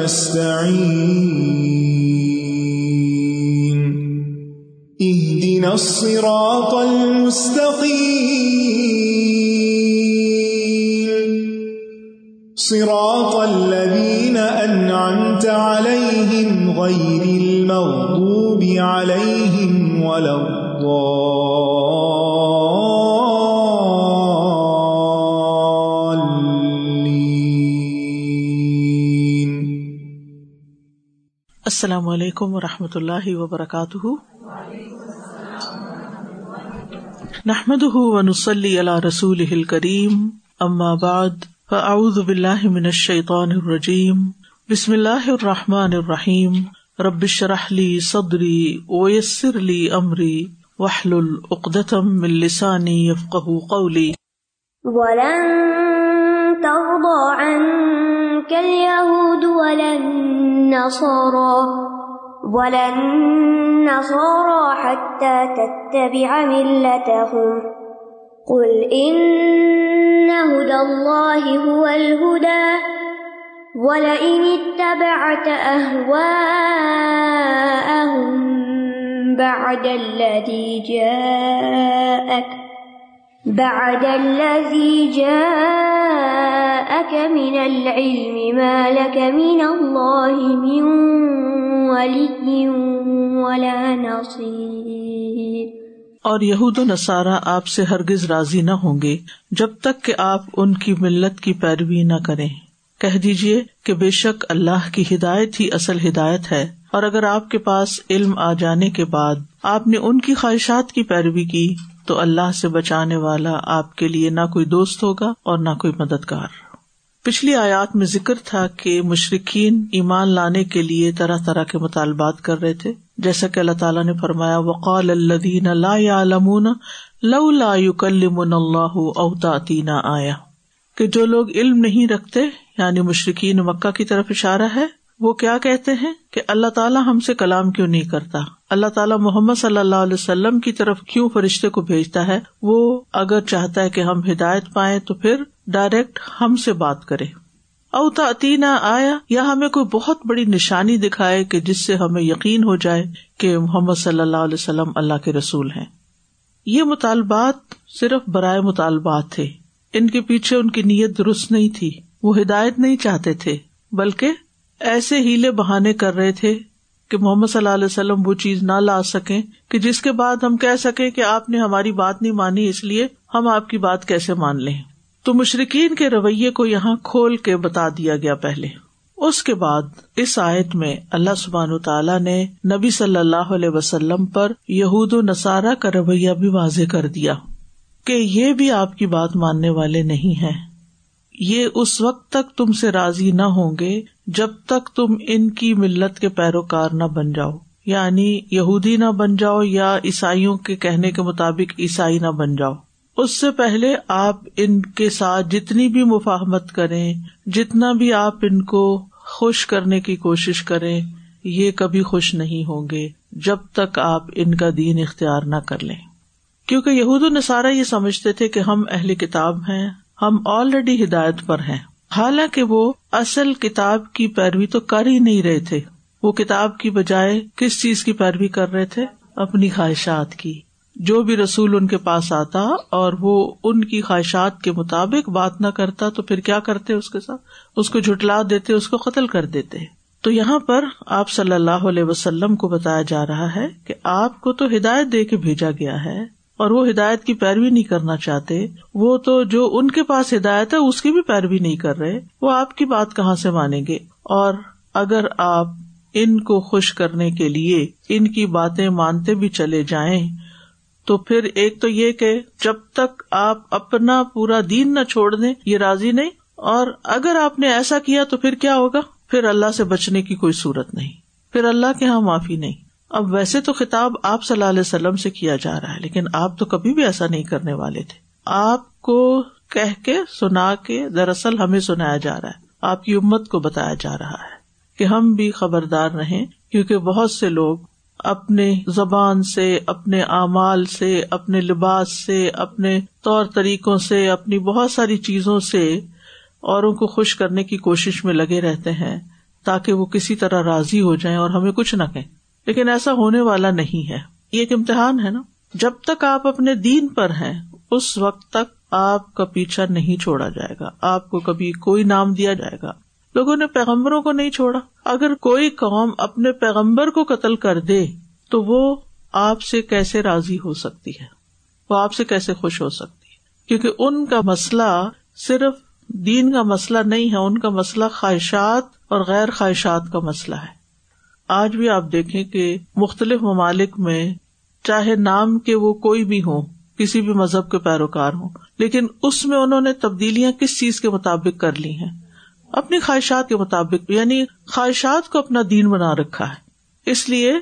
وإياك نستعين اهدنا الصراط المستقيم. صراط الذين أنعمت عليهم غير المغضوب عليهم ولا الضالين. السلام علیکم و رحمۃ اللہ وبرکاتہ۔ نحمد ونسلی علی رسول کریم اما بعد، فاعوذ باللہ من الشیطان الرجیم۔ بسم اللہ الرحمٰن الرحیم۔ ربش رحلی صدری ویسر علی عمری وحل العقدم السانی یفق قولی۔ ولن ترضى عنك اليهود ولا النصارى ولا النصارى حتى تتبع ملتهم. قل إن هدى الله هو الهدى. ولئن اتبعت أهواءهم بعد الذي جاءك بعد الذي جاءك من العلم ما لك من الله من ولي ولا نصير. اور یہود و نصارہ آپ سے ہرگز راضی نہ ہوں گے جب تک کہ آپ ان کی ملت کی پیروی نہ کریں۔ کہہ دیجیے کہ بے شک اللہ کی ہدایت ہی اصل ہدایت ہے۔ اور اگر آپ کے پاس علم آ جانے کے بعد آپ نے ان کی خواہشات کی پیروی کی تو اللہ سے بچانے والا آپ کے لیے نہ کوئی دوست ہوگا اور نہ کوئی مددگار۔ پچھلی آیات میں ذکر تھا کہ مشرقین ایمان لانے کے لیے طرح طرح کے مطالبات کر رہے تھے۔ جیسا کہ اللہ تعالیٰ نے فرمایا، وقال الدین لا يعلمون لو لا يكلمن اللہ اوتاطینا آیا کہ جو لوگ علم نہیں رکھتے یعنی مشرقین مکہ کی طرف اشارہ ہے، وہ کیا کہتے ہیں؟ کہ اللہ تعالیٰ ہم سے کلام کیوں نہیں کرتا؟ اللہ تعالیٰ محمد صلی اللہ علیہ وسلم کی طرف کیوں فرشتے کو بھیجتا ہے؟ وہ اگر چاہتا ہے کہ ہم ہدایت پائے تو پھر ڈائریکٹ ہم سے بات کرے۔ اوتا عطینہ آیا یا ہمیں کوئی بہت بڑی نشانی دکھائے کہ جس سے ہمیں یقین ہو جائے کہ محمد صلی اللہ علیہ وسلم اللہ کے رسول ہیں۔ یہ مطالبات صرف برائے مطالبات تھے۔ ان کے پیچھے ان کی نیت درست نہیں تھی۔ وہ ہدایت نہیں چاہتے تھے، بلکہ ایسے ہیلے بہانے کر رہے تھے کہ محمد صلی اللہ علیہ وسلم وہ چیز نہ لا سکیں کہ جس کے بعد ہم کہہ سکیں کہ آپ نے ہماری بات نہیں مانی، اس لیے ہم آپ کی بات کیسے مان لیں؟ تو مشرقین کے رویے کو یہاں کھول کے بتا دیا گیا پہلے۔ اس کے بعد اس آیت میں اللہ سبحان تعالیٰ نے نبی صلی اللہ علیہ وسلم پر یہود و نصارہ کا رویہ بھی واضح کر دیا کہ یہ بھی آپ کی بات ماننے والے نہیں ہیں۔ یہ اس وقت تک تم سے راضی نہ ہوں گے جب تک تم ان کی ملت کے پیروکار نہ بن جاؤ یعنی یہودی نہ بن جاؤ یا عیسائیوں کے کہنے کے مطابق عیسائی نہ بن جاؤ۔ اس سے پہلے آپ ان کے ساتھ جتنی بھی مفاہمت کریں، جتنا بھی آپ ان کو خوش کرنے کی کوشش کریں، یہ کبھی خوش نہیں ہوں گے جب تک آپ ان کا دین اختیار نہ کر لیں۔ کیونکہ یہود نصارہ یہ سمجھتے تھے کہ ہم اہل کتاب ہیں، ہم آلریڈی ہدایت پر ہیں۔ حالانکہ وہ اصل کتاب کی پیروی تو کر ہی نہیں رہے تھے۔ وہ کتاب کی بجائے کس چیز کی پیروی کر رہے تھے؟ اپنی خواہشات کی۔ جو بھی رسول ان کے پاس آتا اور وہ ان کی خواہشات کے مطابق بات نہ کرتا تو پھر کیا کرتے اس کے ساتھ؟ اس کو جھٹلا دیتے، اس کو قتل کر دیتے۔ تو یہاں پر آپ صلی اللہ علیہ وسلم کو بتایا جا رہا ہے کہ آپ کو تو ہدایت دے کے بھیجا گیا ہے۔ اور وہ ہدایت کی پیروی نہیں کرنا چاہتے، وہ تو جو ان کے پاس ہدایت ہے، اس کی بھی پیروی نہیں کر رہے۔ وہ آپ کی بات کہاں سے مانیں گے؟ اور اگر آپ ان کو خوش کرنے کے لیے ان کی باتیں مانتے بھی چلے جائیں، تو پھر ایک تو یہ کہ جب تک آپ اپنا پورا دین نہ چھوڑ دیں، یہ راضی نہیں۔ اور اگر آپ نے ایسا کیا تو پھر کیا ہوگا؟ پھر اللہ سے بچنے کی کوئی صورت نہیں۔ پھر اللہ کے یہاں معافی نہیں۔ اب ویسے تو خطاب آپ صلی اللہ علیہ وسلم سے کیا جا رہا ہے، لیکن آپ تو کبھی بھی ایسا نہیں کرنے والے تھے۔ آپ کو کہہ کے، سنا کے دراصل ہمیں سنایا جا رہا ہے۔ آپ کی امت کو بتایا جا رہا ہے کہ ہم بھی خبردار رہیں، کیونکہ بہت سے لوگ اپنے زبان سے، اپنے اعمال سے، اپنے لباس سے، اپنے طور طریقوں سے، اپنی بہت ساری چیزوں سے اوروں کو خوش کرنے کی کوشش میں لگے رہتے ہیں تاکہ وہ کسی طرح راضی ہو جائیں اور ہمیں کچھ نہ کہیں۔ لیکن ایسا ہونے والا نہیں ہے۔ یہ ایک امتحان ہے نا۔ جب تک آپ اپنے دین پر ہیں، اس وقت تک آپ کا پیچھا نہیں چھوڑا جائے گا۔ آپ کو کبھی کوئی نام دیا جائے گا۔ لوگوں نے پیغمبروں کو نہیں چھوڑا۔ اگر کوئی قوم اپنے پیغمبر کو قتل کر دے، تو وہ آپ سے کیسے راضی ہو سکتی ہے؟ وہ آپ سے کیسے خوش ہو سکتی ہے؟ کیونکہ ان کا مسئلہ صرف دین کا مسئلہ نہیں ہے، ان کا مسئلہ خواہشات اور غیر خواہشات کا مسئلہ ہے۔ آج بھی آپ دیکھیں کہ مختلف ممالک میں چاہے نام کے وہ کوئی بھی ہوں، کسی بھی مذہب کے پیروکار ہوں، لیکن اس میں انہوں نے تبدیلیاں کس چیز کے مطابق کر لی ہیں؟ اپنی خواہشات کے مطابق یعنی خواہشات کو اپنا دین بنا رکھا ہے۔ اس لیے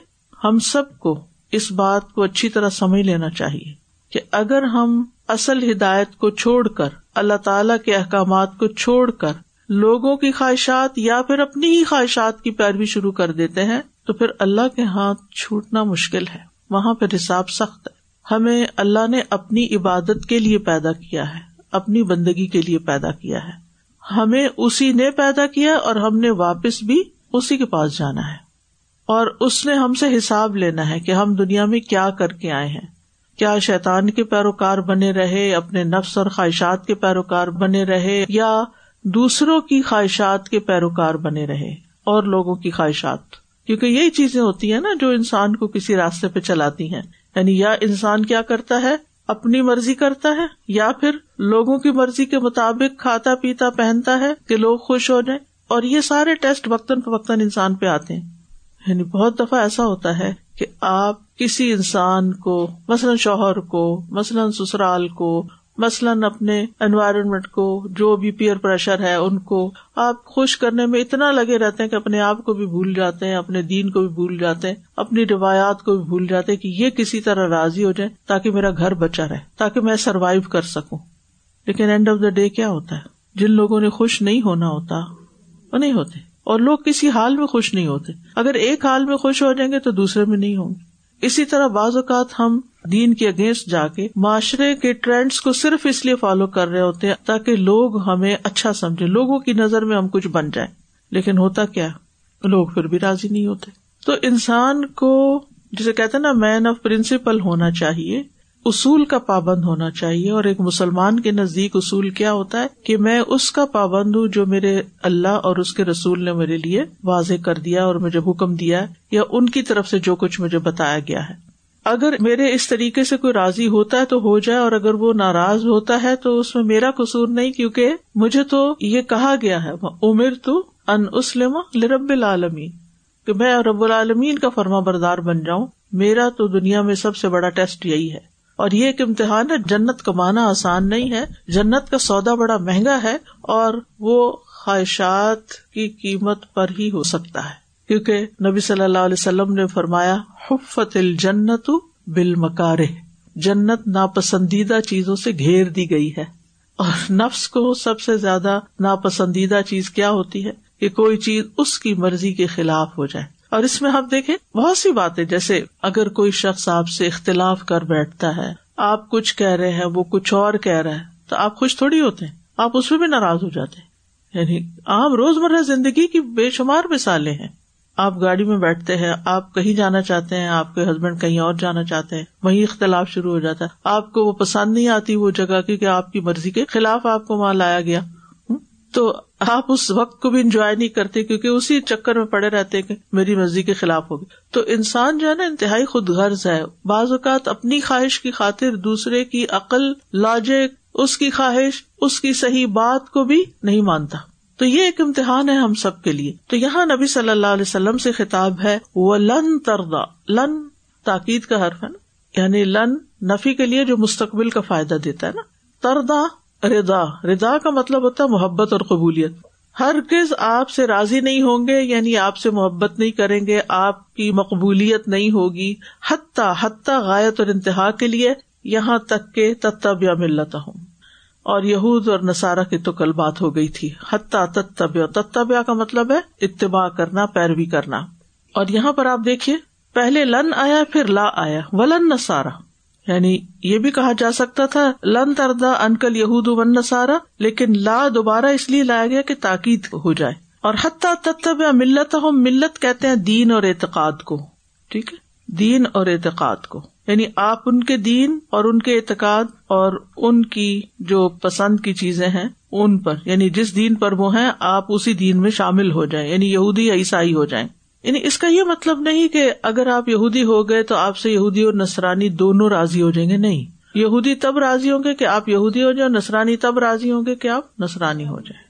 ہم سب کو اس بات کو اچھی طرح سمجھ لینا چاہیے کہ اگر ہم اصل ہدایت کو چھوڑ کر، اللہ تعالی کے احکامات کو چھوڑ کر لوگوں کی خواہشات یا پھر اپنی ہی خواہشات کی پیروی شروع کر دیتے ہیں، تو پھر اللہ کے ہاتھ چھوٹنا مشکل ہے۔ وہاں پہ حساب سخت ہے۔ ہمیں اللہ نے اپنی عبادت کے لیے پیدا کیا ہے، اپنی بندگی کے لیے پیدا کیا ہے۔ ہمیں اسی نے پیدا کیا اور ہم نے واپس بھی اسی کے پاس جانا ہے۔ اور اس نے ہم سے حساب لینا ہے کہ ہم دنیا میں کیا کر کے آئے ہیں۔ کیا شیطان کے پیروکار بنے رہے، اپنے نفس اور خواہشات کے پیروکار بنے رہے، یا دوسروں کی خواہشات کے پیروکار بنے رہے اور لوگوں کی خواہشات۔ کیونکہ یہی چیزیں ہوتی ہیں نا جو انسان کو کسی راستے پہ چلاتی ہیں۔ یعنی یا انسان کیا کرتا ہے؟ اپنی مرضی کرتا ہے یا پھر لوگوں کی مرضی کے مطابق کھاتا پیتا پہنتا ہے کہ لوگ خوش ہو جائیں۔ اور یہ سارے ٹیسٹ وقتاً فوقتاً انسان پہ آتے ہیں۔ یعنی بہت دفعہ ایسا ہوتا ہے کہ آپ کسی انسان کو، مثلاً شوہر کو، مثلاً سسرال کو مثلاً اپنے انوائرمنٹ کو، جو بھی پیئر پریشر ہے ان کو آپ خوش کرنے میں اتنا لگے رہتے ہیں کہ اپنے آپ کو بھی بھول جاتے ہیں، اپنے دین کو بھی بھول جاتے ہیں، اپنی روایات کو بھی بھول جاتے ہیں کہ یہ کسی طرح راضی ہو جائے تاکہ میرا گھر بچا رہے، تاکہ میں سروائو کر سکوں۔ لیکن اینڈ آف دا ڈے کیا ہوتا ہے؟ جن لوگوں نے خوش نہیں ہونا ہوتا، وہ نہیں ہوتے۔ اور لوگ کسی حال میں خوش نہیں ہوتے۔ اگر ایک حال میں خوش ہو جائیں گے تو دوسرے میں نہیں ہوں گے۔ اسی طرح بعض اوقات ہم دین کے اگینسٹ جا کے معاشرے کے ٹرینڈس کو صرف اس لیے فالو کر رہے ہوتے ہیں تاکہ لوگ ہمیں اچھا سمجھے لوگوں کی نظر میں ہم کچھ بن جائیں۔ لیکن ہوتا کیا؟ لوگ پھر بھی راضی نہیں ہوتے۔ تو انسان کو جسے کہتے نا، مین آف پرنسپل ہونا چاہیے۔ اصول کا پابند ہونا چاہیے اور ایک مسلمان کے نزدیک اصول کیا ہوتا ہے کہ میں اس کا پابند ہوں جو میرے اللہ اور اس کے رسول نے میرے لیے واضح کر دیا اور مجھے حکم دیا یا ان کی طرف سے جو کچھ مجھے بتایا گیا ہے۔ اگر میرے اس طریقے سے کوئی راضی ہوتا ہے تو ہو جائے اور اگر وہ ناراض ہوتا ہے تو اس میں میرا قصور نہیں کیونکہ مجھے تو یہ کہا گیا ہے عمر تو ان اسلم لرب العالمین کہ میں رب العالمین کا فرما بردار بن جاؤں، میرا تو دنیا میں سب سے بڑا ٹیسٹ یہی ہے۔ اور یہ ایک امتحان ہے، جنت کمانا آسان نہیں ہے۔ جنت کا سودا بڑا مہنگا ہے اور وہ خواہشات کی قیمت پر ہی ہو سکتا ہے۔ کیونکہ نبی صلی اللہ علیہ وسلم نے فرمایا، حفت الجنت بال جنت ناپسندیدہ چیزوں سے گھیر دی گئی ہے۔ اور نفس کو سب سے زیادہ ناپسندیدہ چیز کیا ہوتی ہے؟ کہ کوئی چیز اس کی مرضی کے خلاف ہو جائے۔ اور اس میں آپ دیکھیں، بہت سی باتیں، جیسے اگر کوئی شخص آپ سے اختلاف کر بیٹھتا ہے، آپ کچھ کہہ رہے ہیں، وہ کچھ اور کہہ رہا ہے، تو آپ خوش تھوڑی ہوتے ہیں، آپ اس میں بھی ناراض ہو جاتے ہیں۔ یعنی عام روز مرہ زندگی کی بے شمار مثالیں ہیں۔ آپ گاڑی میں بیٹھتے ہیں، آپ کہیں جانا چاہتے ہیں، آپ کے ہسبینڈ کہیں اور جانا چاہتے ہیں، وہیں اختلاف شروع ہو جاتا ہے۔ آپ کو وہ پسند نہیں آتی وہ جگہ، کیونکہ آپ کی مرضی کے خلاف آپ کو وہاں لایا گیا۔ تو آپ اس وقت کو بھی انجوائے نہیں کرتے کیونکہ اسی چکر میں پڑے رہتے کہ میری مرضی کے خلاف ہوگی۔ تو انسان جو ہے نا انتہائی خود غرض ہے۔ بعض اوقات اپنی خواہش کی خاطر دوسرے کی عقل لاجک اس کی خواہش، اس کی صحیح بات کو بھی نہیں مانتا۔ تو یہ ایک امتحان ہے ہم سب کے لیے۔ تو یہاں نبی صلی اللہ علیہ وسلم سے خطاب ہے وہ لن تردا لن تاکید کا حرف ہے نا۔ یعنی لن نفی کے لیے جو مستقبل کا فائدہ دیتا ہے نا۔ تردا ردا ردا کا مطلب ہوتا ہے محبت اور قبولیت۔ ہر کز آپ سے راضی نہیں ہوں گے یعنی آپ سے محبت نہیں کریں گے، آپ کی مقبولیت نہیں ہوگی۔ حتیٰ حتیٰ غایت اور انتہا کے لیے یہاں تک کہ تب یا ملتا ہوں اور یہود اور نصارہ کی تو کل بات ہو گئی تھی۔ حتیٰ تتبیا تتبیا کا مطلب ہے اتباع کرنا، پیروی کرنا۔ اور یہاں پر آپ دیکھیے، پہلے لن آیا، پھر لا آیا۔ ولن نسارا یعنی یہ بھی کہا جا سکتا تھا، لن تردا انکل یہود ون نسارا لیکن لا دوبارہ اس لیے لایا گیا کہ تاکید ہو جائے۔ اور حتیٰ تتب یا ملت ہو ملت کہتے ہیں دین اور اعتقاد کو۔ ٹھیک ہے؟ دین اور اعتقاد کو۔ یعنی آپ ان کے دین اور ان کے اعتقاد اور ان کی جو پسند کی چیزیں ہیں، ان پر یعنی جس دین پر وہ ہیں، آپ اسی دین میں شامل ہو جائیں یعنی یہودی یا عیسائی ہو جائیں۔ یعنی اس کا یہ مطلب نہیں کہ اگر آپ یہودی ہو گئے تو آپ سے یہودی اور نسرانی دونوں راضی ہو جائیں گے، نہیں۔ یہودی تب راضی ہوں گے کہ آپ یہودی ہو جائیں نسرانی تب راضی ہوں گے کہ آپ نسرانی ہو جائیں۔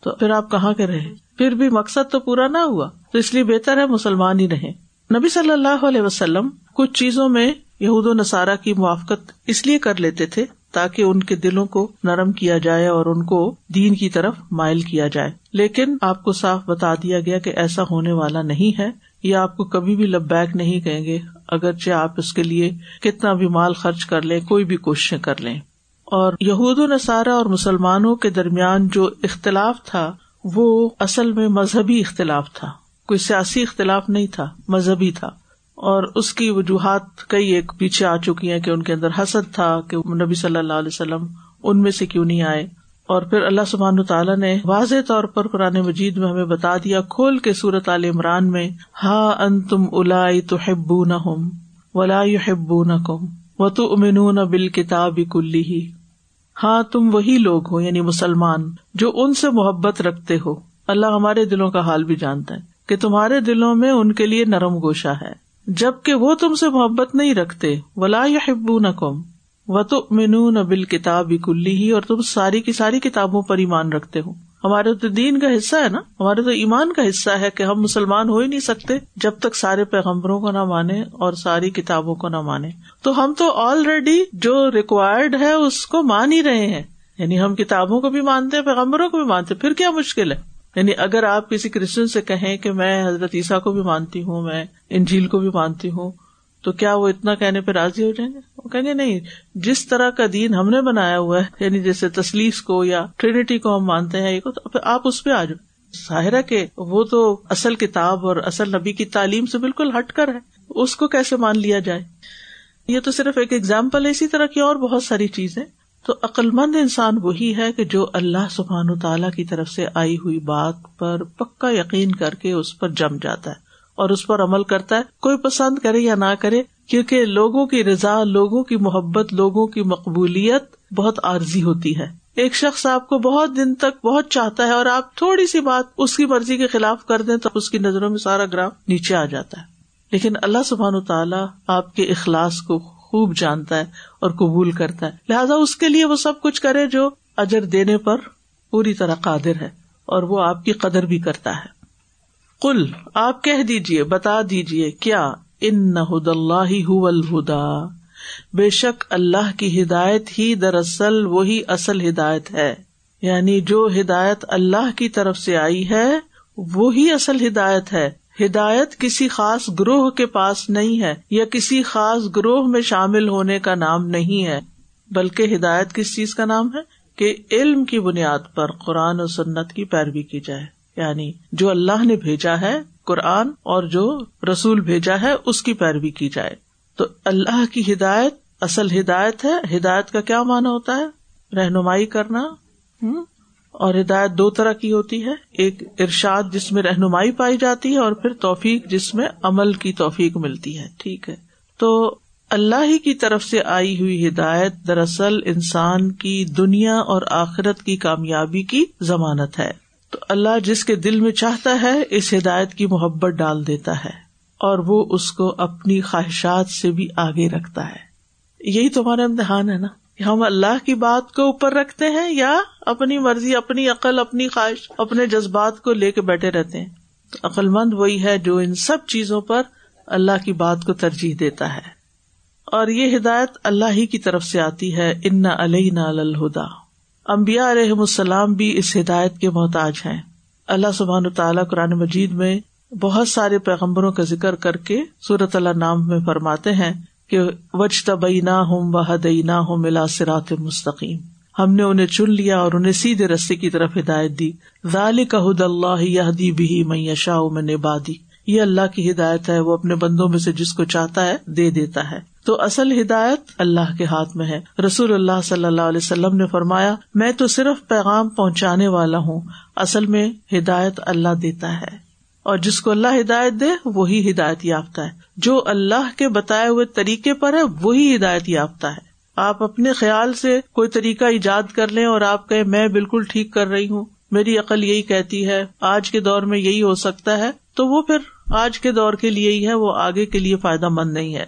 تو پھر آپ کہاں کے رہے پھر بھی مقصد تو پورا نہ ہوا، تو اس لیے بہتر ہے مسلمان ہی رہے نبی صلی اللہ علیہ وسلم کچھ چیزوں میں یہود و نصارہ کی موافقت اس لیے کر لیتے تھے تاکہ ان کے دلوں کو نرم کیا جائے اور ان کو دین کی طرف مائل کیا جائے۔ لیکن آپ کو صاف بتا دیا گیا کہ ایسا ہونے والا نہیں ہے۔ یہ آپ کو کبھی بھی لب بیک نہیں کہیں گے۔ اگرچہ آپ اس کے لیے کتنا بھی مال خرچ کر لیں، کوئی بھی کوششیں کر لیں۔ اور یہود و نصارہ اور مسلمانوں کے درمیان جو اختلاف تھا، وہ اصل میں مذہبی اختلاف تھا۔ کوئی سیاسی اختلاف نہیں تھا، مذہبی تھا۔ اور اس کی وجوہات کئی ایک پیچھے آ چکی ہیں کہ ان کے اندر حسد تھا کہ نبی صلی اللہ علیہ وسلم ان میں سے کیوں نہیں آئے۔ اور پھر اللہ سبحان تعالیٰ نے واضح طور پر قرآن مجید میں ہمیں بتا دیا، کھول کے سورت عال عمران میں، ہا ان تم الا تو ہبو نہ ہوم ولا ہبو نہ کم و تو امن بال کتاب کلی ہی ہاں تم وہی لوگ ہو یعنی مسلمان، جو ان سے محبت رکھتے ہو۔ اللہ ہمارے دلوں کا حال بھی جانتا ہے کہ تمہارے دلوں میں ان کے لیے نرم گوشا ہے۔ جبکہ وہ تم سے محبت نہیں رکھتے۔ ولا یا ہبو نہ کم و تو مینون بال کتاب کلی ہی اور تم ساری کی ساری کتابوں پر ایمان رکھتے ہو۔ ہمارے تو دین کا حصہ ہے نا؟ ہمارے تو ایمان کا حصہ ہے کہ ہم مسلمان ہو ہی نہیں سکتے جب تک سارے پیغمبروں کو نہ مانے اور ساری کتابوں کو نہ مانے۔ تو ہم تو آلریڈی جو ریکوائرڈ ہے، اس کو مان ہی رہے ہیں۔ یعنی ہم کتابوں کو بھی مانتے، پیغمبروں کو بھی مانتے، پھر کیا مشکل ہے؟ یعنی اگر آپ کسی کرسچن سے کہیں کہ میں حضرت عیسیٰ کو بھی مانتی ہوں، میں ان جھیل کو بھی مانتی ہوں، تو کیا وہ اتنا کہنے پہ راضی ہو جائیں گے؟ وہ کہیں گے نہیں، جس طرح کا دین ہم نے بنایا ہوا ہے یعنی جیسے تسلیس کو یا ٹرینٹی کو ہم مانتے ہیں تو آپ اس پہ آ جاؤ۔ ظاہر ہے کہ وہ تو اصل کتاب اور اصل نبی کی تعلیم سے بالکل ہٹ کر ہے، اس کو کیسے مان لیا جائے؟ یہ تو صرف ایک ایگزامپل ہے، اسی طرح کی اور بہت ساری چیزیں۔ تو عقلمند انسان وہی ہے کہ جو اللہ سبحان تعالی کی طرف سے آئی ہوئی بات پر پکا یقین کر کے اس پر جم جاتا ہے اور اس پر عمل کرتا ہے۔ کوئی پسند کرے یا نہ کرے، کیونکہ لوگوں کی رضا، لوگوں کی محبت، لوگوں کی مقبولیت بہت عارضی ہوتی ہے۔ ایک شخص آپ کو بہت دن تک بہت چاہتا ہے اور آپ تھوڑی سی بات اس کی مرضی کے خلاف کر دیں تو اس کی نظروں میں سارا گراف نیچے آ جاتا ہے۔ لیکن اللہ سبحان تعالیٰ آپ کے اخلاص کو خوب جانتا ہے اور قبول کرتا ہے۔ لہٰذا اس کے لیے وہ سب کچھ کرے جو اجر دینے پر پوری طرح قادر ہے اور وہ آپ کی قدر بھی کرتا ہے۔ کل آپ کہہ دیجیے بتا دیجیے کیا؟ ان نہ اللہ الہدا۔ بے شک اللہ کی ہدایت ہی دراصل وہی اصل ہدایت ہے۔ یعنی جو ہدایت اللہ کی طرف سے آئی ہے، وہی اصل ہدایت ہے۔ ہدایت کسی خاص گروہ کے پاس نہیں ہے یا کسی خاص گروہ میں شامل ہونے کا نام نہیں ہے، بلکہ ہدایت کس چیز کا نام ہے؟ کہ علم کی بنیاد پر قرآن و سنت کی پیروی کی جائے۔ یعنی جو اللہ نے بھیجا ہے قرآن اور جو رسول بھیجا ہے اس کی پیروی کی جائے۔ تو اللہ کی ہدایت اصل ہدایت ہے۔ ہدایت کا کیا مانا ہوتا ہے؟ رہنمائی کرنا۔ اور ہدایت دو طرح کی ہوتی ہے۔ ایک ارشاد جس میں رہنمائی پائی جاتی ہے اور پھر توفیق جس میں عمل کی توفیق ملتی ہے۔ ٹھیک ہے۔ تو اللہ ہی کی طرف سے آئی ہوئی ہدایت دراصل انسان کی دنیا اور آخرت کی کامیابی کی ضمانت ہے۔ تو اللہ جس کے دل میں چاہتا ہے، اس ہدایت کی محبت ڈال دیتا ہے اور وہ اس کو اپنی خواہشات سے بھی آگے رکھتا ہے۔ یہی تمہارا امتحان ہے نا؟ ہم اللہ کی بات کو اوپر رکھتے ہیں یا اپنی مرضی، اپنی عقل، اپنی خواہش، اپنے جذبات کو لے کے بیٹھے رہتے ہیں۔ عقل مند وہی ہے جو ان سب چیزوں پر اللہ کی بات کو ترجیح دیتا ہے۔ اور یہ ہدایت اللہ ہی کی طرف سے آتی ہے۔ ان علیہ الہدا امبیا علیہ السلام بھی اس ہدایت کے محتاج ہیں۔ اللہ سبحان تعالیٰ قرآن مجید میں بہت سارے پیغمبروں کا ذکر کر کے سورت اللہ نام میں فرماتے ہیں۔ کہ وج تبئی نہ ہوں وہ نہ ہوں ملا سرات مستقیم۔ ہم نے انہیں چن لیا اور انہیں سیدھے رستے کی طرف ہدایت دی۔ ذال کا حد اللہ یہ بھی میں شاہ میں بادی یہ اللہ کی ہدایت ہے، وہ اپنے بندوں میں سے جس کو چاہتا ہے دے دیتا ہے۔ تو اصل ہدایت اللہ کے ہاتھ میں ہے۔ رسول اللہ صلی اللہ علیہ وسلم نے فرمایا، میں تو صرف پیغام پہنچانے والا ہوں، اصل میں ہدایت اللہ دیتا ہے۔ اور جس کو اللہ ہدایت دے، وہی ہدایت یافتہ ہے۔ جو اللہ کے بتائے ہوئے طریقے پر ہے، وہی ہدایت یافتہ ہے۔ آپ اپنے خیال سے کوئی طریقہ ایجاد کر لیں اور آپ کہ میں بالکل ٹھیک کر رہی ہوں، میری عقل یہی کہتی ہے، آج کے دور میں یہی ہو سکتا ہے، تو وہ پھر آج کے دور کے لیے ہی ہے، وہ آگے کے لیے فائدہ مند نہیں ہے۔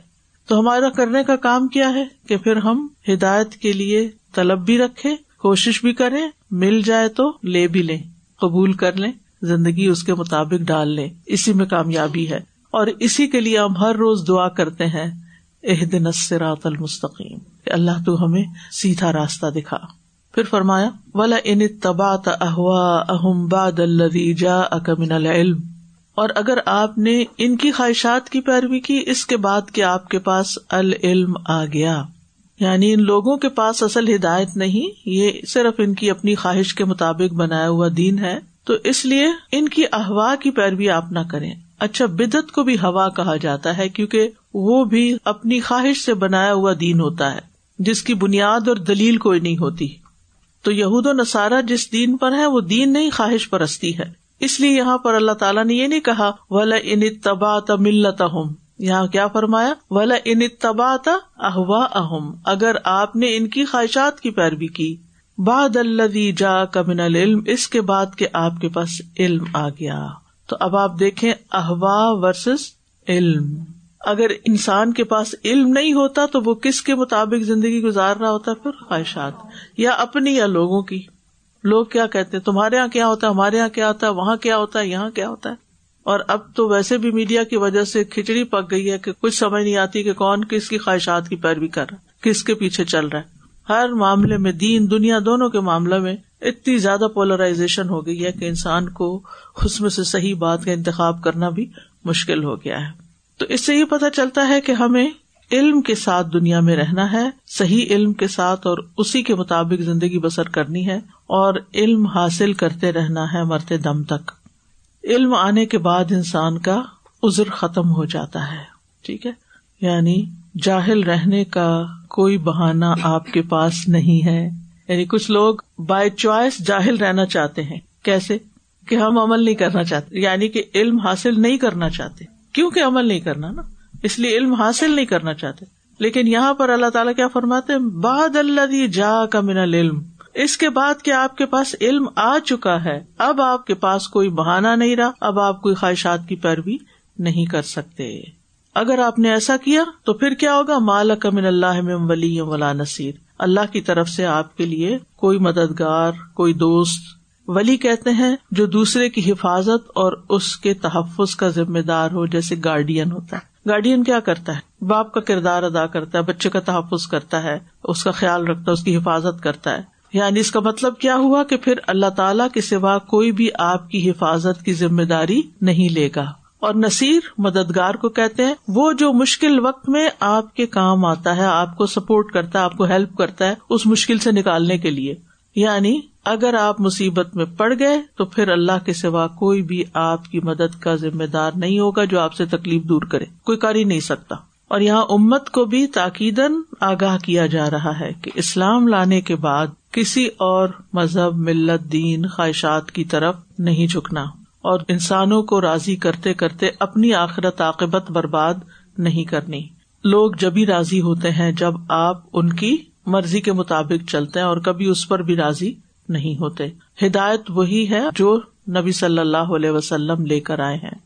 تو ہمارا کرنے کا کام کیا ہے؟ کہ پھر ہم ہدایت کے لیے طلب بھی رکھے کوشش بھی کریں، مل جائے تو لے بھی لیں، قبول کر لیں۔ زندگی اس کے مطابق ڈال لیں۔ اسی میں کامیابی ہے۔ اور اسی کے لیے ہم ہر روز دعا کرتے ہیں اح دن اسرات المستقیم اللہ تو ہمیں سیدھا راستہ دکھا۔ پھر فرمایا ولا ان تبات احوا اہم باد الدی جا اکمن العلم۔ اور اگر آپ نے ان کی خواہشات کی پیروی کی، اس کے بعد کہ آپ کے پاس العلم آ گیا۔ یعنی ان لوگوں کے پاس اصل ہدایت نہیں، یہ صرف ان کی اپنی خواہش کے مطابق بنایا ہوا دین ہے۔ تو اس لیے ان کی احوا کی پیروی آپ نہ کریں۔ اچھا بدت کو بھی ہوا کہا جاتا ہے کیونکہ وہ بھی اپنی خواہش سے بنایا ہوا دین ہوتا ہے، جس کی بنیاد اور دلیل کوئی نہیں ہوتی۔ تو یہود و نصارہ جس دین پر ہے وہ دین نہیں، خواہش پرستی ہے۔ اس لیے یہاں پر اللہ تعالیٰ نے یہ نہیں کہا ولا ان تبا ملت اہم یہاں کیا فرمایا؟ ولا ان تبا احوا اہم اگر آپ نے ان کی خواہشات کی پیروی کی باد اللہ جا کمن العلم، اس کے بعد کے آپ کے پاس علم آ گیا۔ تو اب آپ دیکھیں احوا ورسز علم۔ اگر انسان کے پاس علم نہیں ہوتا تو وہ کس کے مطابق زندگی گزار رہا ہوتا ہے پھر؟ خواہشات۔ یا اپنی یا لوگوں کی۔ لوگ کیا کہتے ہیں؟ تمہارے یہاں کیا ہوتا ہے؟ ہمارے یہاں کیا ہوتا ہے؟ وہاں کیا ہوتا ہے؟ یہاں کیا ہوتا ہے؟ اور اب تو ویسے بھی میڈیا کی وجہ سے کھچڑی پک گئی ہے کہ کچھ سمجھ نہیں آتی کہ کون کس کی خواہشات کی پیروی کر رہا ہے، کس کے پیچھے چل رہا ہے۔ ہر معاملے میں دین، دنیا دونوں کے معاملے میں اتنی زیادہ پولرائزیشن ہو گئی ہے کہ انسان کو اس میں سے صحیح بات کا انتخاب کرنا بھی مشکل ہو گیا ہے۔ تو اس سے یہ پتا چلتا ہے کہ ہمیں علم کے ساتھ دنیا میں رہنا ہے، صحیح علم کے ساتھ اور اسی کے مطابق زندگی بسر کرنی ہے اور علم حاصل کرتے رہنا ہے مرتے دم تک۔ علم آنے کے بعد انسان کا ازر ختم ہو جاتا ہے۔ ٹھیک ہے؟ یعنی جاہل رہنے کا کوئی بہانا آپ کے پاس نہیں ہے۔ یعنی کچھ لوگ بائی چوائس جاہل رہنا چاہتے ہیں۔ کیسے؟ کہ ہم عمل نہیں کرنا چاہتے۔ یعنی کہ علم حاصل نہیں کرنا چاہتے۔ کیونکہ عمل نہیں کرنا نا؟ اس لیے علم حاصل نہیں کرنا چاہتے۔ لیکن یہاں پر اللہ تعالیٰ کیا فرماتے باد اللہ جا کا من العلم۔ اس کے بعد کیا آپ کے پاس علم آ چکا ہے، اب آپ کے پاس کوئی بہانا نہیں رہا، اب آپ کوئی خواہشات کی پیروی نہیں کر سکتے۔ اگر آپ نے ایسا کیا تو پھر کیا ہوگا؟ مالا کمن اللہ میں ولی ولا نصیر۔ اللہ کی طرف سے آپ کے لیے کوئی مددگار، کوئی دوست ولی کہتے ہیں جو دوسرے کی حفاظت اور اس کے تحفظ کا ذمہ دار ہو، جیسے گارڈین ہوتا ہے۔ گارڈین کیا کرتا ہے؟ باپ کا کردار ادا کرتا ہے، بچے کا تحفظ کرتا ہے، اس کا خیال رکھتا ہے، اس کی حفاظت کرتا ہے۔ یعنی اس کا مطلب کیا ہوا کہ پھر اللہ تعالیٰ کے سوا کوئی بھی آپ کی حفاظت کی ذمہ داری نہیں لے گا۔ اور نصیر مددگار کو کہتے ہیں، وہ جو مشکل وقت میں آپ کے کام آتا ہے، آپ کو سپورٹ کرتا ہے، آپ کو ہیلپ کرتا ہے، اس مشکل سے نکالنے کے لیے۔ یعنی اگر آپ مصیبت میں پڑ گئے، تو پھر اللہ کے سوا کوئی بھی آپ کی مدد کا ذمہ دار نہیں ہوگا جو آپ سے تکلیف دور کرے۔ کوئی کر ہی نہیں سکتا۔ اور یہاں امت کو بھی تاکید آگاہ کیا جا رہا ہے کہ اسلام لانے کے بعد کسی اور مذہب، ملت، دین، خواہشات کی طرف نہیں جھکنا۔ اور انسانوں کو راضی کرتے کرتے اپنی آخرت عاقبت برباد نہیں کرنی۔ لوگ جبھی راضی ہوتے ہیں، جب آپ ان کی مرضی کے مطابق چلتے ہیں اور کبھی اس پر بھی راضی نہیں ہوتے۔ ہدایت وہی ہے جو نبی صلی اللہ علیہ وسلم لے کر آئے ہیں۔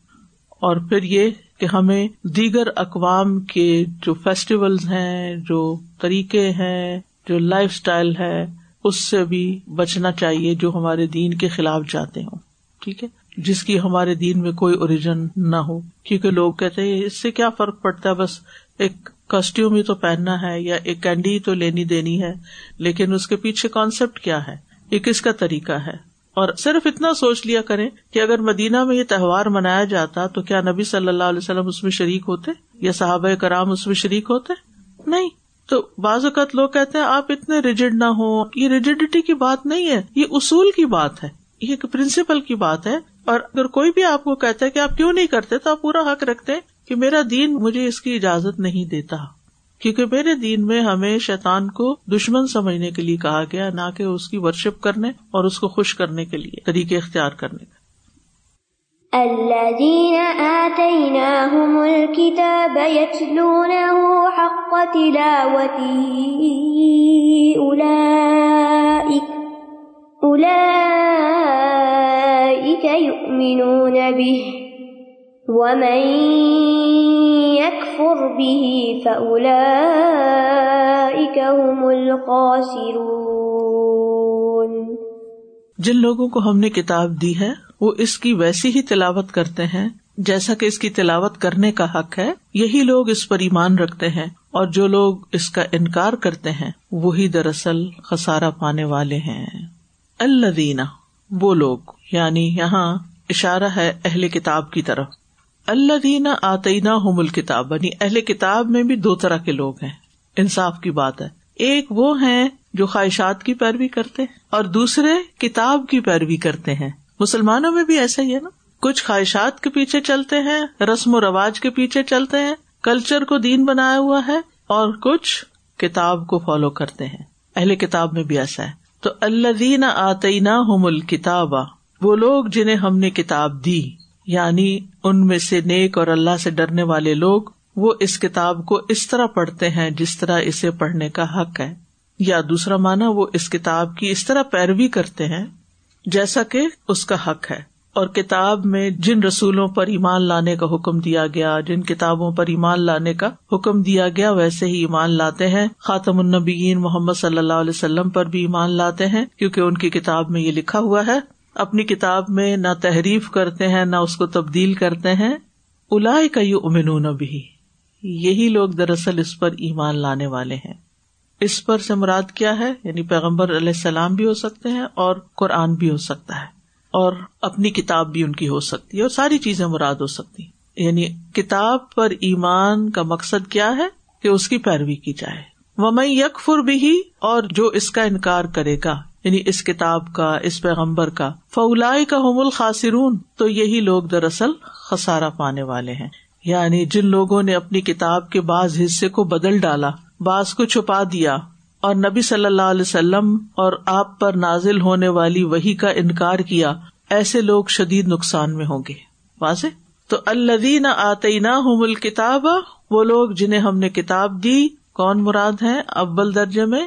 اور پھر یہ کہ ہمیں دیگر اقوام کے جو فیسٹیول ہیں، جو طریقے ہیں، جو لائف اسٹائل ہے، اس سے بھی بچنا چاہیے جو ہمارے دین کے خلاف جاتے ہوں۔ ٹھیک ہے؟ جس کی ہمارے دین میں کوئی اوریجن نہ ہو۔ کیونکہ لوگ کہتے ہیں، اس سے کیا فرق پڑتا ہے؟ بس ایک کاسٹیوم ہی تو پہننا ہے یا ایک کینڈی ہی تو لینی دینی ہے۔ لیکن اس کے پیچھے کانسیپٹ کیا ہے؟ یہ کس کا طریقہ ہے؟ اور صرف اتنا سوچ لیا کریں کہ اگر مدینہ میں یہ تہوار منایا جاتا تو کیا نبی صلی اللہ علیہ وسلم اس میں شریک ہوتے؟ یا صحابہ کرام اس میں شریک ہوتے؟ نہیں۔ تو بعض اوقات لوگ کہتے ہیں، آپ اتنے ریجڈ نہ ہو یہ ریجڈیٹی کی بات نہیں ہے، یہ اصول کی بات ہے۔ یہ ایک پرنسپل کی بات ہے۔ اور اگر کوئی بھی آپ کو کہتا ہے کہ آپ کیوں نہیں کرتے، تو آپ پورا حق رکھتے کہ میرا دین مجھے اس کی اجازت نہیں دیتا۔ کیونکہ میرے دین میں ہمیں شیطان کو دشمن سمجھنے کے لیے کہا گیا، نہ کہ اس کی ورشپ کرنے اور اس کو خوش کرنے کے لیے، طریقے اختیار کرنے۔ کا الذين آتيناهم الكتاب يتلونه حق تلاوته أولئك أولئك يؤمنون به ومن يكفر به فأولئك هم الخاسرون جن لوگوں کو ہم نے کتاب دی ہے، وہ اس کی ویسی ہی تلاوت کرتے ہیں، جیسا کہ اس کی تلاوت کرنے کا حق ہے، یہی لوگ اس پر ایمان رکھتے ہیں اور جو لوگ اس کا انکار کرتے ہیں، وہی دراصل خسارا پانے والے ہیں۔ اللہ دینا وہ لوگ یعنی یہاں اشارہ ہے اہل کتاب کی طرف۔ اللہ دینا آتینا ہوم الکتاب یعنی اہل کتاب میں بھی دو طرح کے لوگ ہیں۔ انصاف کی بات ہے۔ ایک وہ ہیں جو خواہشات کی پیروی کرتے ہیں اور دوسرے کتاب کی پیروی کرتے ہیں۔ مسلمانوں میں بھی ایسا ہی ہے نا۔ کچھ خواہشات کے پیچھے چلتے ہیں، رسم و رواج کے پیچھے چلتے ہیں، کلچر کو دین بنایا ہوا ہے اور کچھ کتاب کو فالو کرتے ہیں۔ اہل کتاب میں بھی ایسا ہے۔ تو اللہ دین آتینا ہوم الکتاب، وہ لوگ جنہیں ہم نے کتاب دی یعنی ان میں سے نیک اور اللہ سے ڈرنے والے لوگ، وہ اس کتاب کو اس طرح پڑھتے ہیں جس طرح اسے پڑھنے کا حق ہے۔ یا دوسرا مانا وہ اس کتاب کی اس طرح پیروی کرتے ہیں جیسا کہ اس کا حق ہے۔ اور کتاب میں جن رسولوں پر ایمان لانے کا حکم دیا گیا، جن کتابوں پر ایمان لانے کا حکم دیا گیا، ویسے ہی ایمان لاتے ہیں۔ خاتم النبیین محمد صلی اللہ علیہ وسلم پر بھی ایمان لاتے ہیں، کیونکہ ان کی کتاب میں یہ لکھا ہوا ہے۔ اپنی کتاب میں نہ تحریف کرتے ہیں، نہ اس کو تبدیل کرتے ہیں۔ الا کا یو امنون بھی یہی لوگ دراصل اس پر ایمان لانے والے ہیں۔ اس پر سے مراد کیا ہے؟ یعنی پیغمبر علیہ السلام بھی ہو سکتے ہیں اور قرآن بھی ہو سکتا ہے۔ اور اپنی کتاب بھی ان کی ہو سکتی ہے اور ساری چیزیں مراد ہو سکتی یعنی کتاب پر ایمان کا مقصد کیا ہے؟ کہ اس کی پیروی کی جائے۔ وہ میں یک فر بھی اور جو اس کا انکار کرے گا یعنی اس کتاب کا، اس پیغمبر کا فولائی کا حمل خاصرون تو یہی لوگ دراصل خسارا پانے والے ہیں۔ یعنی جن لوگوں نے اپنی کتاب کے بعض حصے کو بدل ڈالا، بعض کو چھپا دیا اور نبی صلی اللہ علیہ وسلم اور آپ پر نازل ہونے والی وہی کا انکار کیا، ایسے لوگ شدید نقصان میں ہوں گے۔ واضح؟ تو الدین آتینا ہوں کتاب وہ لوگ جنہیں ہم نے کتاب دی، کون مراد ہے ابل درجے میں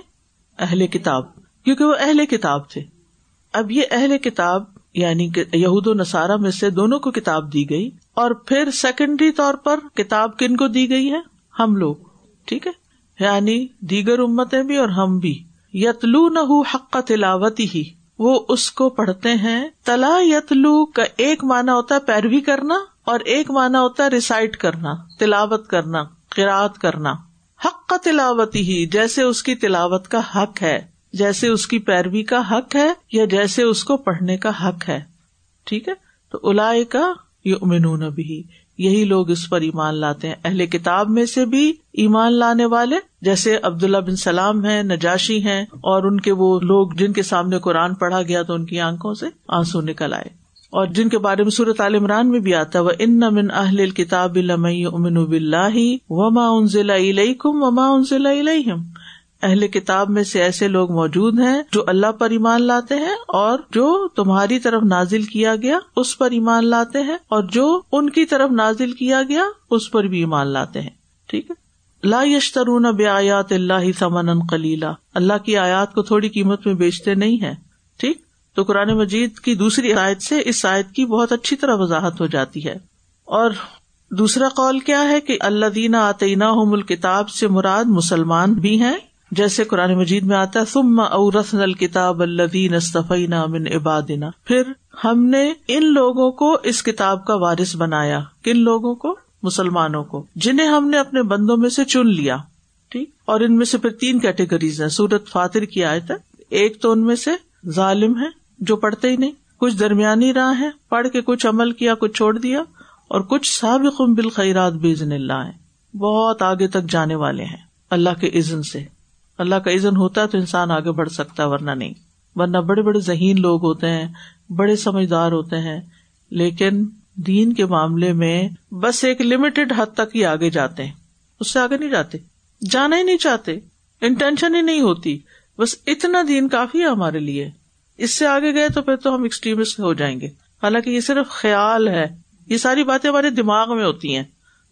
اہل کتاب، کیونکہ وہ اہل کتاب تھے۔ اب یہ اہل کتاب یعنی کہ یہود و نصارہ میں سے دونوں کو کتاب دی گئی، اور پھر سیکنڈری طور پر کتاب کن کو دی گئی ہے؟ ہم لوگ۔ ٹھیک ہے؟ یعنی دیگر امتیں بھی اور ہم بھی. یتلو نہ حق تلاوت ہی وہ اس کو پڑھتے ہیں. تلا یتلو کا ایک مانا ہوتا ہے پیروی کرنا اور ایک مانا ہوتا ہے ریسائٹ کرنا، تلاوت کرنا قرآد کرنا. حق کا تلاوت ہی جیسے اس کی تلاوت کا حق ہے، جیسے اس کی پیروی کا حق ہے، یا جیسے اس کو پڑھنے کا حق ہے. ٹھیک ہے؟ تو الا کا یہ امنون بھی یہی لوگ اس پر ایمان لاتے ہیں. اہل کتاب میں سے بھی ایمان لانے والے جیسے عبداللہ بن سلام ہے نجاشی ہیں، اور ان کے وہ لوگ جن کے سامنے قرآن پڑھا گیا تو ان کی آنکھوں سے آنسو نکل آئے۔ اور جن کے بارے میں صورت عال عمران میں بھی آتا وہ ان من اہل کتاب امن بلّہ وما ان ضلع کم وما ان ضلع اہل کتاب میں سے ایسے لوگ موجود ہیں جو اللہ پر ایمان لاتے ہیں اور جو تمہاری طرف نازل کیا گیا اس پر ایمان لاتے ہیں اور جو ان کی طرف نازل کیا گیا اس پر بھی ایمان لاتے ہیں۔ ٹھیک ہے؟ لا یشترون بے آیات اللہ سمن کلیلہ اللہ کی آیات کو تھوڑی قیمت میں بیچتے نہیں ہے ٹھیک؟ تو قرآن مجید کی دوسری آیت سے اس آیت کی بہت اچھی طرح وضاحت ہو جاتی ہے۔ اور دوسرا قول کیا ہے کہ اللہ دینا آتینا الکتاب سے مراد مسلمان بھی ہیں۔ جیسے قرآن مجید میں آتا سم اورسن الکتاب الدین استفینا من عبادنا۔ پھر ہم نے ان لوگوں کو اس کتاب کا وارث بنایا۔ کن لوگوں کو؟ مسلمانوں کو، جنہیں ہم نے اپنے بندوں میں سے چن لیا، ٹھیک؟ اور ان میں سے پھر تین کیٹیگریز ہیں، سورت فاتر کی آئے تک ایک تو ان میں سے ظالم ہے جو پڑھتے ہی نہیں۔ کچھ درمیانی راہ ہے پڑھ کے کچھ عمل کیا، کچھ چھوڑ دیا، اور کچھ سابق بالخیرات بزن اللہ ہے بہت آگے تک جانے والے ہیں۔ اللہ کے عزن سے۔ اللہ کا عزن ہوتا ہے تو انسان آگے بڑھ سکتا ہے، ورنہ نہیں۔ ورنہ بڑے بڑے ذہین لوگ ہوتے ہیں، بڑے سمجھدار ہوتے ہیں، لیکن دین کے معاملے میں بس ایک لمیٹڈ حد تک ہی آگے جاتے ہیں۔ اس سے آگے نہیں جاتے۔ جانا ہی نہیں چاہتے۔ انٹینشن ہی نہیں ہوتی۔ بس اتنا دین کافی ہے ہمارے لیے۔ اس سے آگے گئے تو پھر تو ہم ایکسٹریمسٹ ہو جائیں گے۔ حالانکہ یہ صرف خیال ہے۔ یہ ساری باتیں ہمارے دماغ میں ہوتی ہیں۔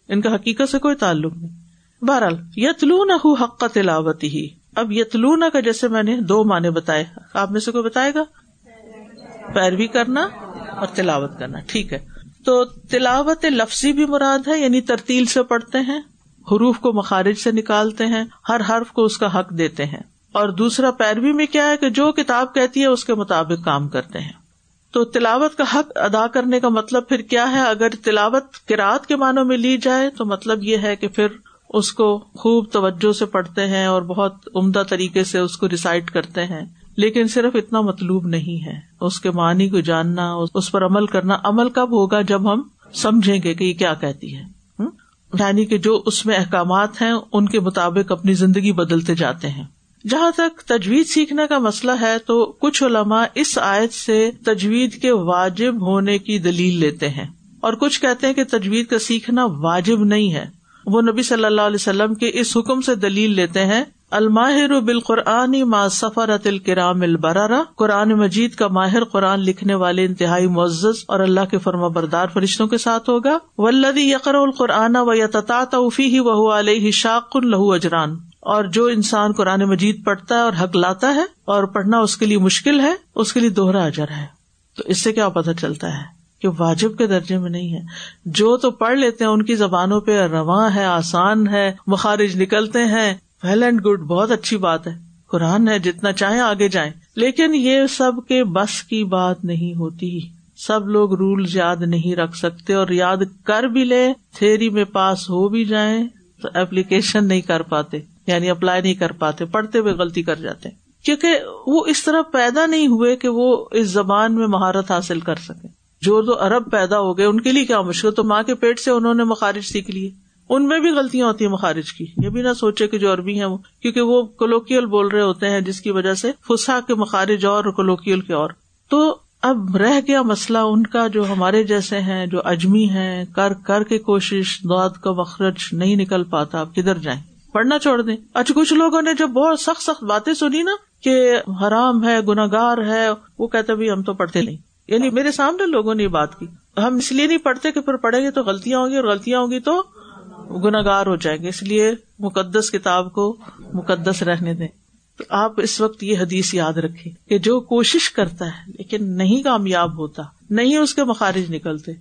ان کا حقیقت سے کوئی تعلق نہیں۔ بہرحال یتلو نہ حق کا تلاوت ہی۔ اب یتلونا کا جیسے میں نے دو معنی بتائے۔ آپ میں سے کوئی بتائے گا؟ پیروی کرنا اور تلاوت کرنا۔ ٹھیک ہے۔ تو تلاوت لفظی بھی مراد ہے یعنی ترتیل سے پڑھتے ہیں، حروف کو مخارج سے نکالتے ہیں، ہر حرف کو اس کا حق دیتے ہیں۔ اور دوسرا پیروی میں کیا ہے کہ جو کتاب کہتی ہے، اس کے مطابق کام کرتے ہیں۔ تو تلاوت کا حق ادا کرنے کا مطلب پھر کیا ہے؟ اگر تلاوت کراط کے معنوں میں لی جائے، تو مطلب یہ ہے کہ پھر اس کو خوب توجہ سے پڑھتے ہیں اور بہت عمدہ طریقے سے اس کو ریسائٹ کرتے ہیں۔ لیکن صرف اتنا مطلوب نہیں ہے۔ اس کے معنی کو جاننا، اس پر عمل کرنا، عمل کب ہوگا جب ہم سمجھیں گے کہ یہ کیا کہتی ہے؟ یعنی کہ جو اس میں احکامات ہیں، ان کے مطابق اپنی زندگی بدلتے جاتے ہیں۔ جہاں تک تجویز سیکھنے کا مسئلہ ہے، تو کچھ علماء اس آیت سے تجوید کے واجب ہونے کی دلیل لیتے ہیں۔ اور کچھ کہتے ہیں کہ تجوید کا سیکھنا واجب نہیں ہے۔ وہ نبی صلی اللہ علیہ وسلم کے اس حکم سے دلیل لیتے ہیں، الماہر بالقرآن ما سفرت الکرام البرارا قرآن مجید کا ماہر قرآن لکھنے والے انتہائی معزز اور اللہ کے فرما بردار فرشتوں کے ساتھ ہوگا۔ ولدی یقر القرآن و یتا توفی ہی وہ علیہ شاق الہو اجران۔ اور جو انسان قرآن مجید پڑھتا ہے اور حق لاتا ہے اور پڑھنا اس کے لیے مشکل ہے، اس کے لیے دوہرا اجر ہے۔ تو اس سے کیا پتا چلتا ہے؟ کہ واجب کے درجے میں نہیں ہے۔ جو تو پڑھ لیتے ہیں، ان کی زبانوں پہ رواں ہے، آسان ہے، مخارج نکلتے ہیں۔ ویل اینڈ گڈ بہت اچھی بات ہے۔ قرآن ہے، جتنا چاہے آگے جائیں۔ لیکن یہ سب کے بس کی بات نہیں ہوتی۔ سب لوگ رول یاد نہیں رکھ سکتے اور یاد کر بھی لے تھری میں پاس ہو بھی جائیں تو اپلیکیشن نہیں کر پاتے۔ یعنی اپلائی نہیں کر پاتے، پڑھتے ہوئے غلطی کر جاتے۔ کیونکہ وہ اس طرح پیدا نہیں ہوئے کہ وہ اس زبان میں مہارت حاصل کر سکے جو دو ارب پیدا ہو گئے، ان کے لیے کیا مشکل؟ تو ماں کے پیٹ سے انہوں نے مخارج سیکھ لیے ان میں بھی غلطیاں ہوتی ہیں مخارج کی۔ یہ بھی نہ سوچے کہ جو عربی ہیں وہ، کیونکہ وہ کولوکیل بول رہے ہوتے ہیں، جس کی وجہ سے فسا کے مخارج اور کولوکیل کے اور۔ تو اب رہ گیا مسئلہ ان کا جو ہمارے جیسے ہیں، جو اجمی ہیں، کر کر کے کوشش دعد کا مخرج نہیں نکل پاتا، آپ کدھر جائیں؟ پڑھنا چھوڑ دیں۔ اچھا کچھ لوگوں نے جب بہت سخت سخت باتیں سنی نا کہ حرام ہے، گناگار ہے، وہ کہتے بھی ہم تو پڑھتے نہیں۔ یعنی میرے سامنے لوگوں نے یہ بات کی۔ ہم اس لیے نہیں پڑھتے کہ پھر پڑھیں گے تو غلطیاں ہوں گی اور غلطیاں ہوں گی تو گناگار ہو جائیں گے۔ اس لیے مقدس کتاب کو مقدس رہنے دیں۔ تو آپ اس وقت یہ حدیث یاد رکھے کہ جو کوشش کرتا ہے لیکن نہیں کامیاب ہوتا، نہیں اس کے مخارج نکلتے،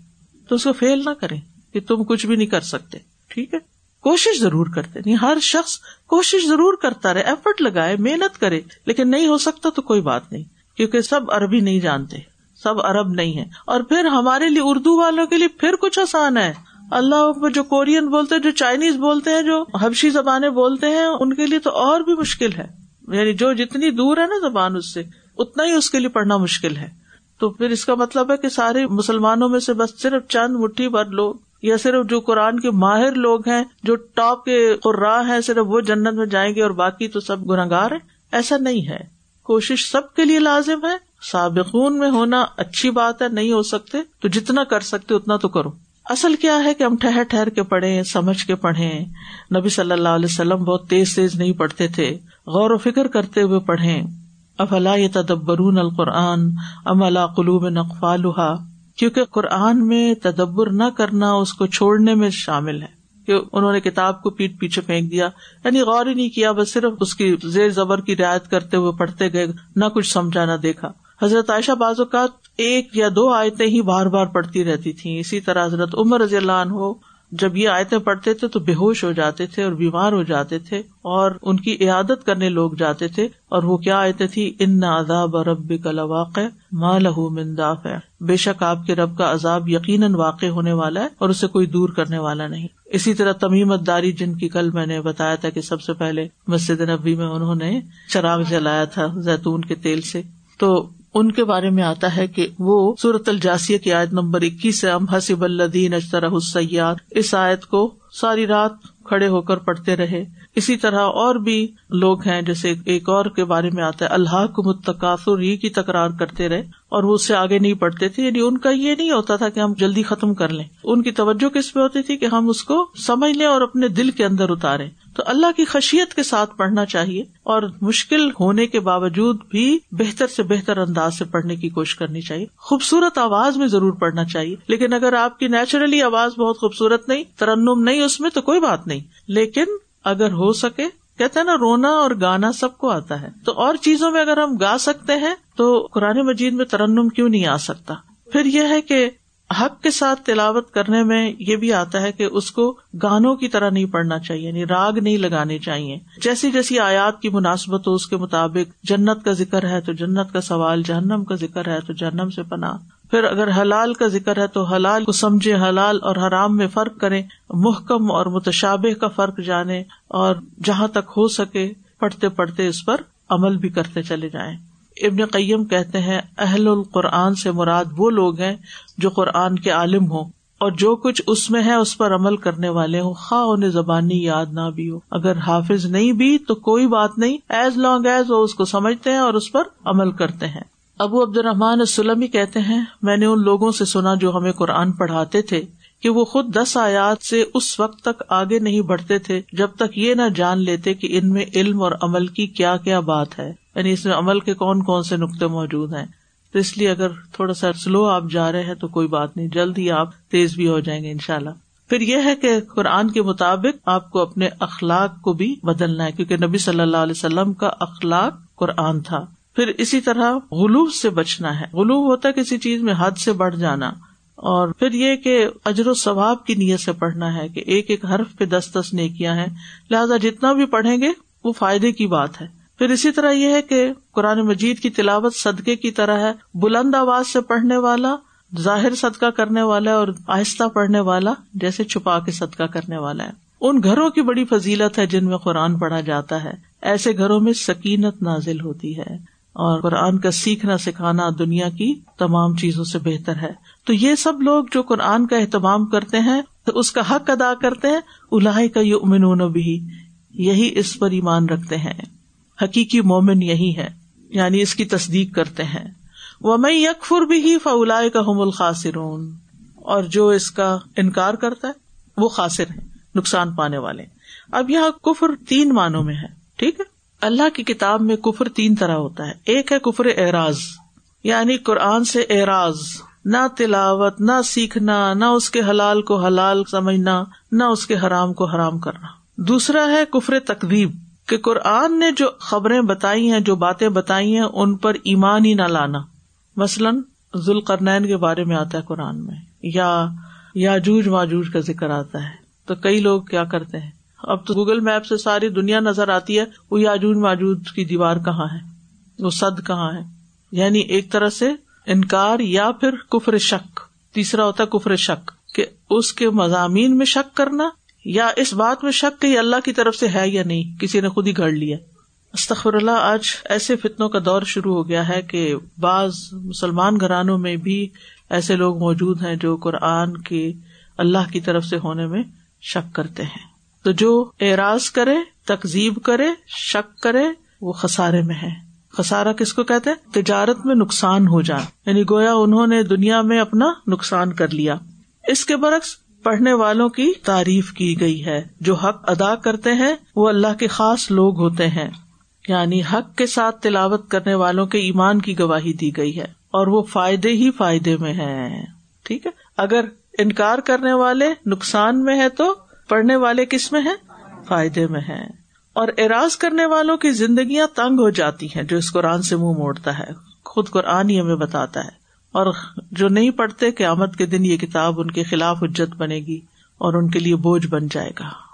تو اس کو فیل نہ کریں کہ تم کچھ بھی نہیں کر سکتے۔ ٹھیک ہے؟ کوشش ضرور کرتے۔ نہیں ہر شخص کوشش ضرور کرتا رہے ایفرٹ لگائے، محنت کرے، لیکن نہیں ہو سکتا تو کوئی بات نہیں۔ کیونکہ سب عربی نہیں جانتے۔ سب عرب نہیں ہے اور پھر ہمارے لیے اردو والوں کے لیے پھر کچھ آسان ہے۔ اللہ جو کورین بولتے ہیں، جو چائنیز بولتے ہیں، جو حبشی زبانیں بولتے ہیں، ان کے لیے تو اور بھی مشکل ہے۔ یعنی جو جتنی دور ہے نا زبان اس سے، اتنا ہی اس کے لیے پڑھنا مشکل ہے۔ تو پھر اس کا مطلب ہے کہ سارے مسلمانوں میں سے بس صرف چند مٹھی بھر لوگ، یا صرف جو قرآن کے ماہر لوگ ہیں، جو ٹاپ کے قرا ہیں، صرف وہ جنت میں جائیں گے اور باقی تو سب گناگار ہیں۔ ایسا نہیں ہے۔ کوشش سب کے لیے لازم ہے۔ سابقون میں ہونا اچھی بات ہے، نہیں ہو سکتے، تو جتنا کر سکتے اتنا تو کرو۔ اصل کیا ہے کہ ہم ٹہر ٹہر کے پڑھیں، سمجھ کے پڑھیں۔ نبی صلی اللہ علیہ وسلم بہت تیز تیز نہیں پڑھتے تھے۔ غور و فکر کرتے ہوئے پڑھیں۔ افلا یہ تدبرون القرآن ام اللہ قلوب نقفالحا کیونکہ قرآن میں تدبر نہ کرنا اس کو چھوڑنے میں شامل ہے۔ کہ انہوں نے کتاب کو پیٹ پیچھے پھینک دیا۔ یعنی غور ہی نہیں کیا، بس صرف اس کی زیر زبر کی رعایت کرتے ہوئے پڑھتے گئے، نہ کچھ سمجھا نہ دیکھا۔ حضرت عائشہ بازو کا ایک یا دو آیتیں ہی بار بار پڑھتی رہتی تھی اسی طرح حضرت عمر رضی اللہ عنہ جب یہ آیتیں پڑھتے تھے تو بے ہوش ہو جاتے تھے اور بیمار ہو جاتے تھے اور ان کی عیادت کرنے لوگ جاتے تھے اور وہ کیا آیتیں تھی ان عذاب رب کا لواقع ماں لہو منداف ہے بے شک آپ کے رب کا عذاب یقیناً واقع ہونے والا ہے اور اسے کوئی دور کرنے والا نہیں۔ اسی طرح تمیمت داری جن کی کل میں نے بتایا تھا کہ سب سے پہلے مسجد نبی میں انہوں نے چراغ جلایا تھا زیتون کے تیل سے۔ تو ان کے بارے میں آتا ہے کہ وہ سورت الجاسیہ کی آیت نمبر اکیس سے ام حسب الدین اجترا حسیات اس آیت کو ساری رات کھڑے ہو کر پڑھتے رہے۔ اسی طرح اور بھی لوگ ہیں، جیسے ایک اور کے بارے میں آتا ہے اللہ کو متقاصر ہی کی تکرار کرتے رہے اور وہ اس سے آگے نہیں پڑھتے تھے۔ یعنی ان کا یہ نہیں ہوتا تھا کہ ہم جلدی ختم کر لیں۔ ان کی توجہ کس پہ ہوتی تھی کہ ہم اس کو سمجھ لیں اور اپنے دل کے اندر اتارے تو اللہ کی خشیت کے ساتھ پڑھنا چاہیے اور مشکل ہونے کے باوجود بھی بہتر سے بہتر انداز سے پڑھنے کی کوشش کرنی چاہیے۔ خوبصورت آواز میں ضرور پڑھنا چاہیے، لیکن اگر آپ کی نیچرلی آواز بہت خوبصورت نہیں، ترنم نہیں اس میں تو کوئی بات نہیں۔ لیکن اگر ہو سکے، کہتے ہیں نا، رونا اور گانا سب کو آتا ہے۔ تو اور چیزوں میں اگر ہم گا سکتے ہیں تو قرآن مجید میں ترنم کیوں نہیں آ سکتا؟ پھر یہ ہے کہ حق کے ساتھ تلاوت کرنے میں یہ بھی آتا ہے کہ اس کو گانوں کی طرح نہیں پڑھنا چاہیے یعنی راگ نہیں لگانے چاہیے۔ جیسی جیسی آیات کی مناسبت ہو، اس کے مطابق جنت کا ذکر ہے تو جنت کا سوال، جہنم کا ذکر ہے تو جہنم سے پناہ۔ پھر اگر حلال کا ذکر ہے تو حلال کو سمجھے، حلال اور حرام میں فرق کرے محکم اور متشابہ کا فرق جانے اور جہاں تک ہو سکے، پڑھتے پڑھتے اس پر عمل بھی کرتے چلے جائیں۔ ابن قیم کہتے ہیں، اہل القرآن سے مراد وہ لوگ ہیں جو قرآن کے عالم ہوں اور جو کچھ اس میں ہے، اس پر عمل کرنے والے ہوں۔ خواہ انہیں زبانی یاد نہ بھی ہو۔ اگر حافظ نہیں بھی، تو کوئی بات نہیں۔ ایز لانگ ایز وہ اس کو سمجھتے ہیں اور اس پر عمل کرتے ہیں۔ ابو عبد الرحمان سلمی کہتے ہیں، میں نے ان لوگوں سے سنا جو ہمیں قرآن پڑھاتے تھے۔ کہ وہ خود دس آیات سے اس وقت تک آگے نہیں بڑھتے تھے، جب تک یہ نہ جان لیتے کہ ان میں علم اور عمل کی کیا کیا بات ہے۔ یعنی اس میں عمل کے کون کون سے نقطے موجود ہیں۔ تو اس لیے اگر تھوڑا سا سلو آپ جا رہے ہیں تو کوئی بات نہیں، جلد ہی آپ تیز بھی ہو جائیں گے ان شاء اللہ پھر یہ ہے کہ قرآن کے مطابق آپ کو اپنے اخلاق کو بھی بدلنا ہے، کیونکہ نبی صلی اللہ علیہ وسلم کا اخلاق قرآن تھا۔ پھر اسی طرح غلوب سے بچنا ہے۔ غلوب ہوتا ہے کسی چیز میں حد سے بڑھ جانا۔ اور پھر یہ کہ اجر و ثواب کی نیت سے پڑھنا ہے کہ ایک ایک حرف پہ دس دس نیکیاں ہیں۔ لہٰذا جتنا بھی پڑھیں گے وہ فائدے کی بات ہے۔ پھر اسی طرح یہ ہے کہ قرآن مجید کی تلاوت صدقے کی طرح ہے۔ بلند آواز سے پڑھنے والا، ظاہر صدقہ کرنے والا اور آہستہ پڑھنے والا جیسے چھپا کے صدقہ کرنے والا ہے۔ ان گھروں کی بڑی فضیلت ہے جن میں قرآن پڑھا جاتا ہے۔ ایسے گھروں میں سکینت نازل ہوتی ہے۔ اور قرآن کا سیکھنا سکھانا دنیا کی تمام چیزوں سے بہتر ہے۔ تو یہ سب لوگ جو قرآن کا اہتمام کرتے ہیں، تو اس کا حق ادا کرتے ہیں۔ الاح کا یؤمنون بھی یہی اس پر ایمان رکھتے ہیں۔ حقیقی مومن یہی ہے یعنی اس کی تصدیق کرتے ہیں۔ وہ میں یکفر بھی ہی فلا کا حم الخاصرون اور جو اس کا انکار کرتا ہے، وہ خاصر ہے نقصان پانے والے۔ اب یہاں کفر تین معنوں میں ہے، ٹھیک ہے؟ اللہ کی کتاب میں کفر تین طرح ہوتا ہے۔ ایک ہے کفر اعراض یعنی قرآن سے اعراض، نہ تلاوت، نہ سیکھنا، نہ اس کے حلال کو حلال سمجھنا، نہ اس کے حرام کو حرام کرنا۔ دوسرا ہے کفر تقریب کہ قرآن نے جو خبریں بتائی ہیں، جو باتیں بتائی ہیں، ان پر ایمان ہی نہ لانا۔ مثلاً ذوالقرنین کے بارے میں آتا ہے قرآن میں، یا یاجوج ماجوج کا ذکر آتا ہے۔ تو کئی لوگ کیا کرتے ہیں؟ اب تو گوگل میپ سے ساری دنیا نظر آتی ہے، وہ یاجوج ماجوج کی دیوار کہاں ہے؟ وہ سد کہاں ہے؟ یعنی ایک طرح سے انکار یا پھر کفر شک۔ تیسرا ہوتا ہے کفر شک، کہ اس کے مضامین میں شک کرنا یا اس بات میں شک کہ یہ اللہ کی طرف سے ہے یا نہیں، کسی نے خود ہی گھڑ لیا۔ استخر اللہ آج ایسے فتنوں کا دور شروع ہو گیا ہے کہ بعض مسلمان گھرانوں میں بھی ایسے لوگ موجود ہیں جو قرآن کے اللہ کی طرف سے ہونے میں شک کرتے ہیں۔ تو جو اعراض کرے تقزیب کرے، شک کرے، وہ خسارے میں ہے۔ خسارا کس کو کہتے تجارت میں نقصان ہو جائے یعنی گویا انہوں نے دنیا میں اپنا نقصان کر لیا۔ اس کے برعکس پڑھنے والوں کی تعریف کی گئی ہے۔ جو حق ادا کرتے ہیں، وہ اللہ کے خاص لوگ ہوتے ہیں۔ یعنی حق کے ساتھ تلاوت کرنے والوں کے ایمان کی گواہی دی گئی ہے۔ اور وہ فائدے ہی فائدے میں ہے ٹھیک ہے؟ اگر انکار کرنے والے نقصان میں ہے تو پڑھنے والے کس میں ہے فائدے میں ہے اور اراض کرنے والوں کی زندگیاں تنگ ہو جاتی ہیں، جو اس قرآن سے منہ موڑتا ہے، خود قرآن ہی ہمیں بتاتا ہے۔ اور جو نہیں پڑھتے کہ آمد کے دن یہ کتاب ان کے خلاف حجت بنے گی اور ان کے لیے بوجھ بن جائے گا۔